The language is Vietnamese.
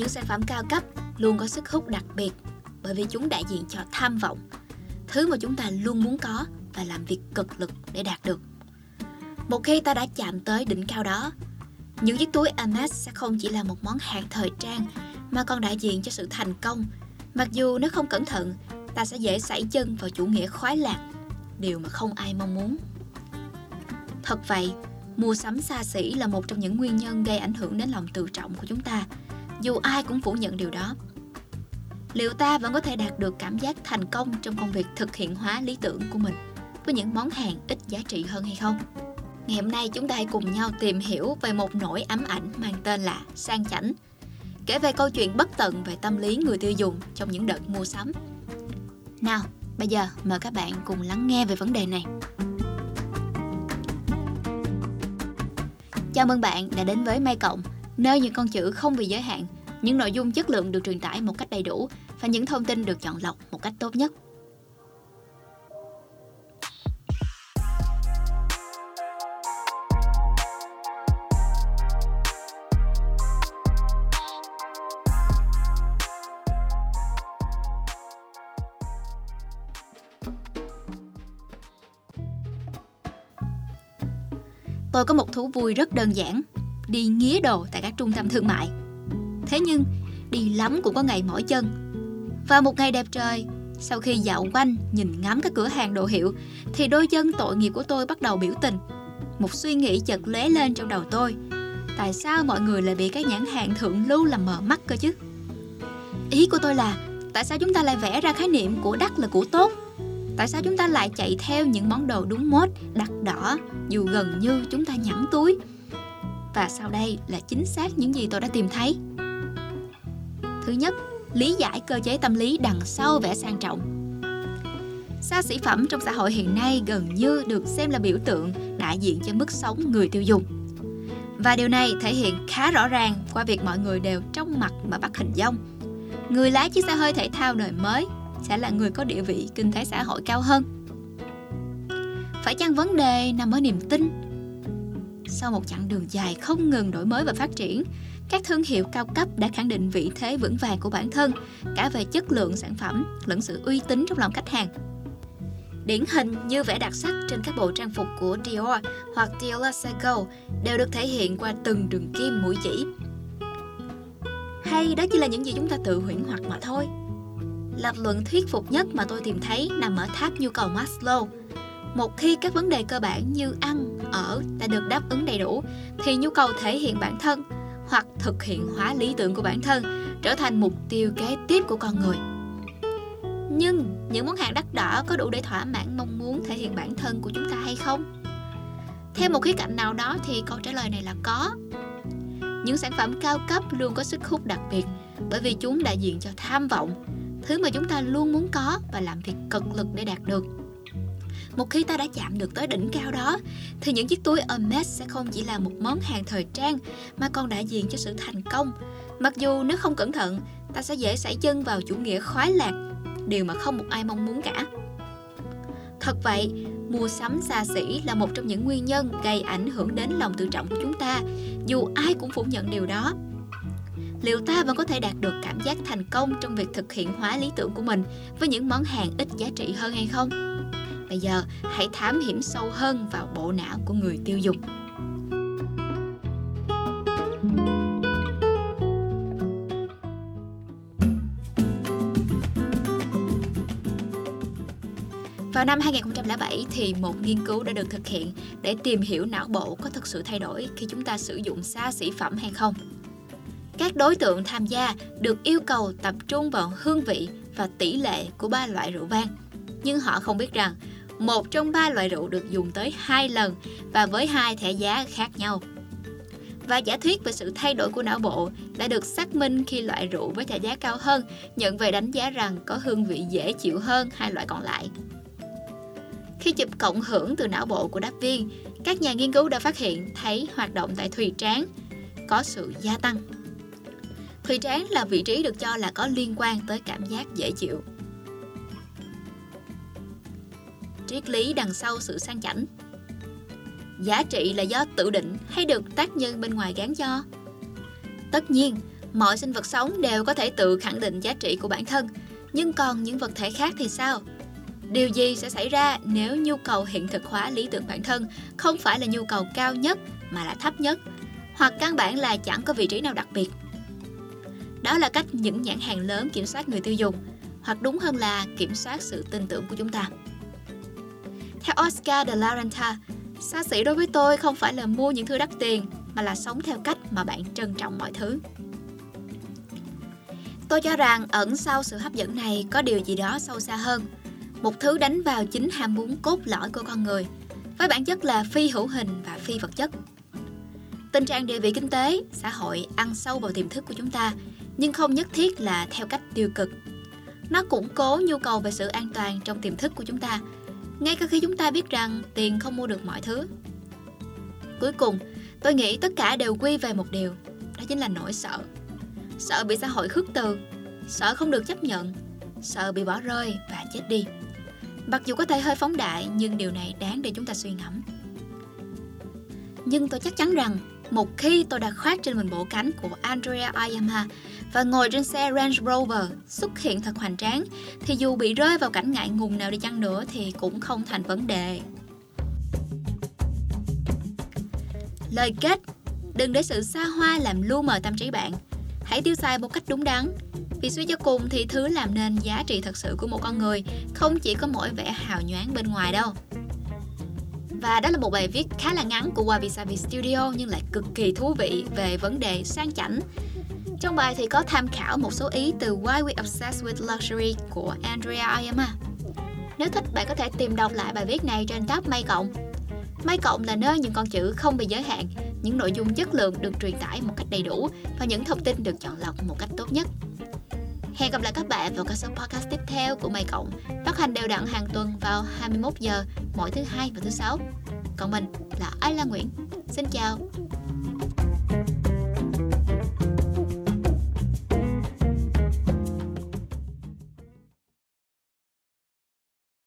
Những sản phẩm cao cấp luôn có sức hút đặc biệt bởi vì chúng đại diện cho tham vọng, thứ mà chúng ta luôn muốn có và làm việc cực lực để đạt được. Một khi ta đã chạm tới đỉnh cao đó, những chiếc túi Hermes sẽ không chỉ là một món hàng thời trang mà còn đại diện cho sự thành công. Mặc dù nếu không cẩn thận, ta sẽ dễ sảy chân vào chủ nghĩa khoái lạc, điều mà không ai mong muốn. Thật vậy, mua sắm xa xỉ là một trong những nguyên nhân gây ảnh hưởng đến lòng tự trọng của chúng ta, dù ai cũng phủ nhận điều đó. Liệu ta vẫn có thể đạt được cảm giác thành công trong công việc thực hiện hóa lý tưởng của mình với những món hàng ít giá trị hơn hay không? Ngày hôm nay chúng ta hãy cùng nhau tìm hiểu về một nỗi ám ảnh mang tên là sang chảnh. Kể về câu chuyện bất tận về tâm lý người tiêu dùng trong những đợt mua sắm. Nào, bây giờ mời các bạn cùng lắng nghe về vấn đề này. Chào mừng bạn đã đến với May Cộng, nơi những con chữ không bị giới hạn, những nội dung chất lượng được truyền tải một cách đầy đủ và những thông tin được chọn lọc một cách tốt nhất. Tôi có một thú vui rất đơn giản, đi nghía đồ tại các trung tâm thương mại. Thế nhưng, đi lắm cũng có ngày mỏi chân. Và một ngày đẹp trời, sau khi dạo quanh nhìn ngắm các cửa hàng đồ hiệu, thì đôi chân tội nghiệp của tôi bắt đầu biểu tình. Một suy nghĩ chợt lóe lên trong đầu tôi. Tại sao mọi người lại bị các nhãn hàng thượng lưu làm mờ mắt cơ chứ? Ý của tôi là, tại sao chúng ta lại vẽ ra khái niệm của đắt là của tốt tại sao chúng ta lại chạy theo những món đồ đúng mốt đắt đỏ dù gần như chúng ta nhẵn túi và sau đây là chính xác những gì tôi đã tìm thấy. Thứ nhất, lý giải cơ chế tâm lý đằng sau vẻ sang trọng. Xa xỉ phẩm trong xã hội hiện nay gần như được xem là biểu tượng đại diện cho mức sống người tiêu dùng. Và điều này thể hiện khá rõ ràng qua việc mọi người đều trong mặt mà bắt hình dong. Người lái chiếc xe hơi thể thao đời mới sẽ là người có địa vị kinh tế xã hội cao hơn. Phải chăng vấn đề nằm ở niềm tin? Sau một chặng đường dài không ngừng đổi mới và phát triển. Các thương hiệu cao cấp đã khẳng định vị thế vững vàng của bản thân cả về chất lượng sản phẩm lẫn sự uy tín trong lòng khách hàng. Điển hình như vẻ đặc sắc trên các bộ trang phục của Dior hoặc Dior Sego đều được thể hiện qua từng đường kim mũi chỉ. Hay đó chỉ là những gì chúng ta tự huyễn hoặc mà thôi. Lập luận thuyết phục nhất mà tôi tìm thấy nằm ở tháp nhu cầu Maslow. Một khi các vấn đề cơ bản như ăn, ở đã được đáp ứng đầy đủ, thì nhu cầu thể hiện bản thân hoặc thực hiện hóa lý tưởng của bản thân trở thành mục tiêu kế tiếp của con người. Nhưng những món hàng đắt đỏ có đủ để thỏa mãn mong muốn thể hiện bản thân của chúng ta hay không? Theo một khía cạnh nào đó thì câu trả lời này là có. Những sản phẩm cao cấp luôn có sức hút đặc biệt bởi vì chúng đại diện cho tham vọng, thứ mà chúng ta luôn muốn có và làm việc cực lực để đạt được một khi ta đã chạm được tới đỉnh cao đó, thì những chiếc túi Hermes sẽ không chỉ là một món hàng thời trang, mà còn đại diện cho sự thành công. Mặc dù nếu không cẩn thận, ta sẽ dễ sải chân vào chủ nghĩa khoái lạc, điều mà không một ai mong muốn cả. Thật vậy, mua sắm xa xỉ là một trong những nguyên nhân gây ảnh hưởng đến lòng tự trọng của chúng ta, dù ai cũng phủ nhận điều đó. Liệu ta vẫn có thể đạt được cảm giác thành công trong việc thực hiện hóa lý tưởng của mình với những món hàng ít giá trị hơn hay không? Bây giờ, hãy thám hiểm sâu hơn vào bộ não của người tiêu dùng. Vào năm 2007 thì một nghiên cứu đã được thực hiện để tìm hiểu não bộ có thực sự thay đổi khi chúng ta sử dụng xa xỉ phẩm hay không. Các đối tượng tham gia được yêu cầu tập trung vào hương vị và tỷ lệ của ba loại rượu vang. Nhưng họ không biết rằng một trong ba loại rượu được dùng tới hai lần và với hai thẻ giá khác nhau. Và giả thuyết về sự thay đổi của não bộ đã được xác minh khi loại rượu với thẻ giá cao hơn nhận về đánh giá rằng có hương vị dễ chịu hơn hai loại còn lại. Khi chụp cộng hưởng từ não bộ của đáp viên, các nhà nghiên cứu đã phát hiện thấy hoạt động tại thùy trán có sự gia tăng Thùy trán là vị trí được cho là có liên quan tới cảm giác dễ chịu. Triết lý đằng sau sự sang chảnh Giá trị là do tự định hay được tác nhân bên ngoài gán cho? Tất nhiên, mọi sinh vật sống đều có thể tự khẳng định giá trị của bản thân, nhưng còn những vật thể khác thì sao? Điều gì sẽ xảy ra nếu nhu cầu hiện thực hóa lý tưởng bản thân không phải là nhu cầu cao nhất mà là thấp nhất, hoặc căn bản là chẳng có vị trí nào đặc biệt? Đó là cách những nhãn hàng lớn kiểm soát người tiêu dùng, hoặc đúng hơn là kiểm soát sự tin tưởng của chúng ta. Theo Oscar de la Renta, xa xỉ đối với tôi không phải là mua những thứ đắt tiền mà là sống theo cách mà bạn trân trọng mọi thứ. Tôi cho rằng ẩn sau sự hấp dẫn này có điều gì đó sâu xa hơn. Một thứ đánh vào chính ham muốn cốt lõi của con người, với bản chất là phi hữu hình và phi vật chất. Tình trạng địa vị kinh tế, xã hội ăn sâu vào tiềm thức của chúng ta, nhưng không nhất thiết là theo cách tiêu cực. Nó củng cố nhu cầu về sự an toàn trong tiềm thức của chúng ta, ngay cả khi chúng ta biết rằng tiền không mua được mọi thứ. Cuối cùng, tôi nghĩ tất cả đều quy về một điều, đó chính là nỗi sợ sợ bị xã hội khước từ, sợ không được chấp nhận, sợ bị bỏ rơi và chết đi. Mặc dù có thể hơi phóng đại nhưng điều này đáng để chúng ta suy ngẫm. Nhưng tôi chắc chắn rằng một khi tôi đã khoác trên mình bộ cánh của Andrea Ayama và ngồi trên xe Range Rover xuất hiện thật hoành tráng, thì dù bị rơi vào cảnh ngại ngùng nào đi chăng nữa thì cũng không thành vấn đề. Lời kết, Đừng để sự xa hoa làm lu mờ tâm trí bạn Hãy tiêu xài một cách đúng đắn. Vì suy cho cùng thì thứ làm nên giá trị thật sự của một con người không chỉ có mỗi vẻ hào nhoáng bên ngoài đâu. Và đó là một bài viết khá là ngắn của Wabi Sabi Studio nhưng lại cực kỳ thú vị về vấn đề sang chảnh. Trong bài thì có tham khảo một số ý từ Why We Obsessed with Luxury của Andrea Ayama. Nếu thích, bạn có thể tìm đọc lại bài viết này trên tab May Cộng. May Cộng là nơi những con chữ không bị giới hạn, những nội dung chất lượng được truyền tải một cách đầy đủ và những thông tin được chọn lọc một cách tốt nhất. Hẹn gặp lại các bạn vào các số podcast tiếp theo của mày Cộng, phát hành đều đặn hàng tuần vào 21 giờ mỗi thứ hai và thứ sáu. Còn mình là Ayla Nguyễn. Xin chào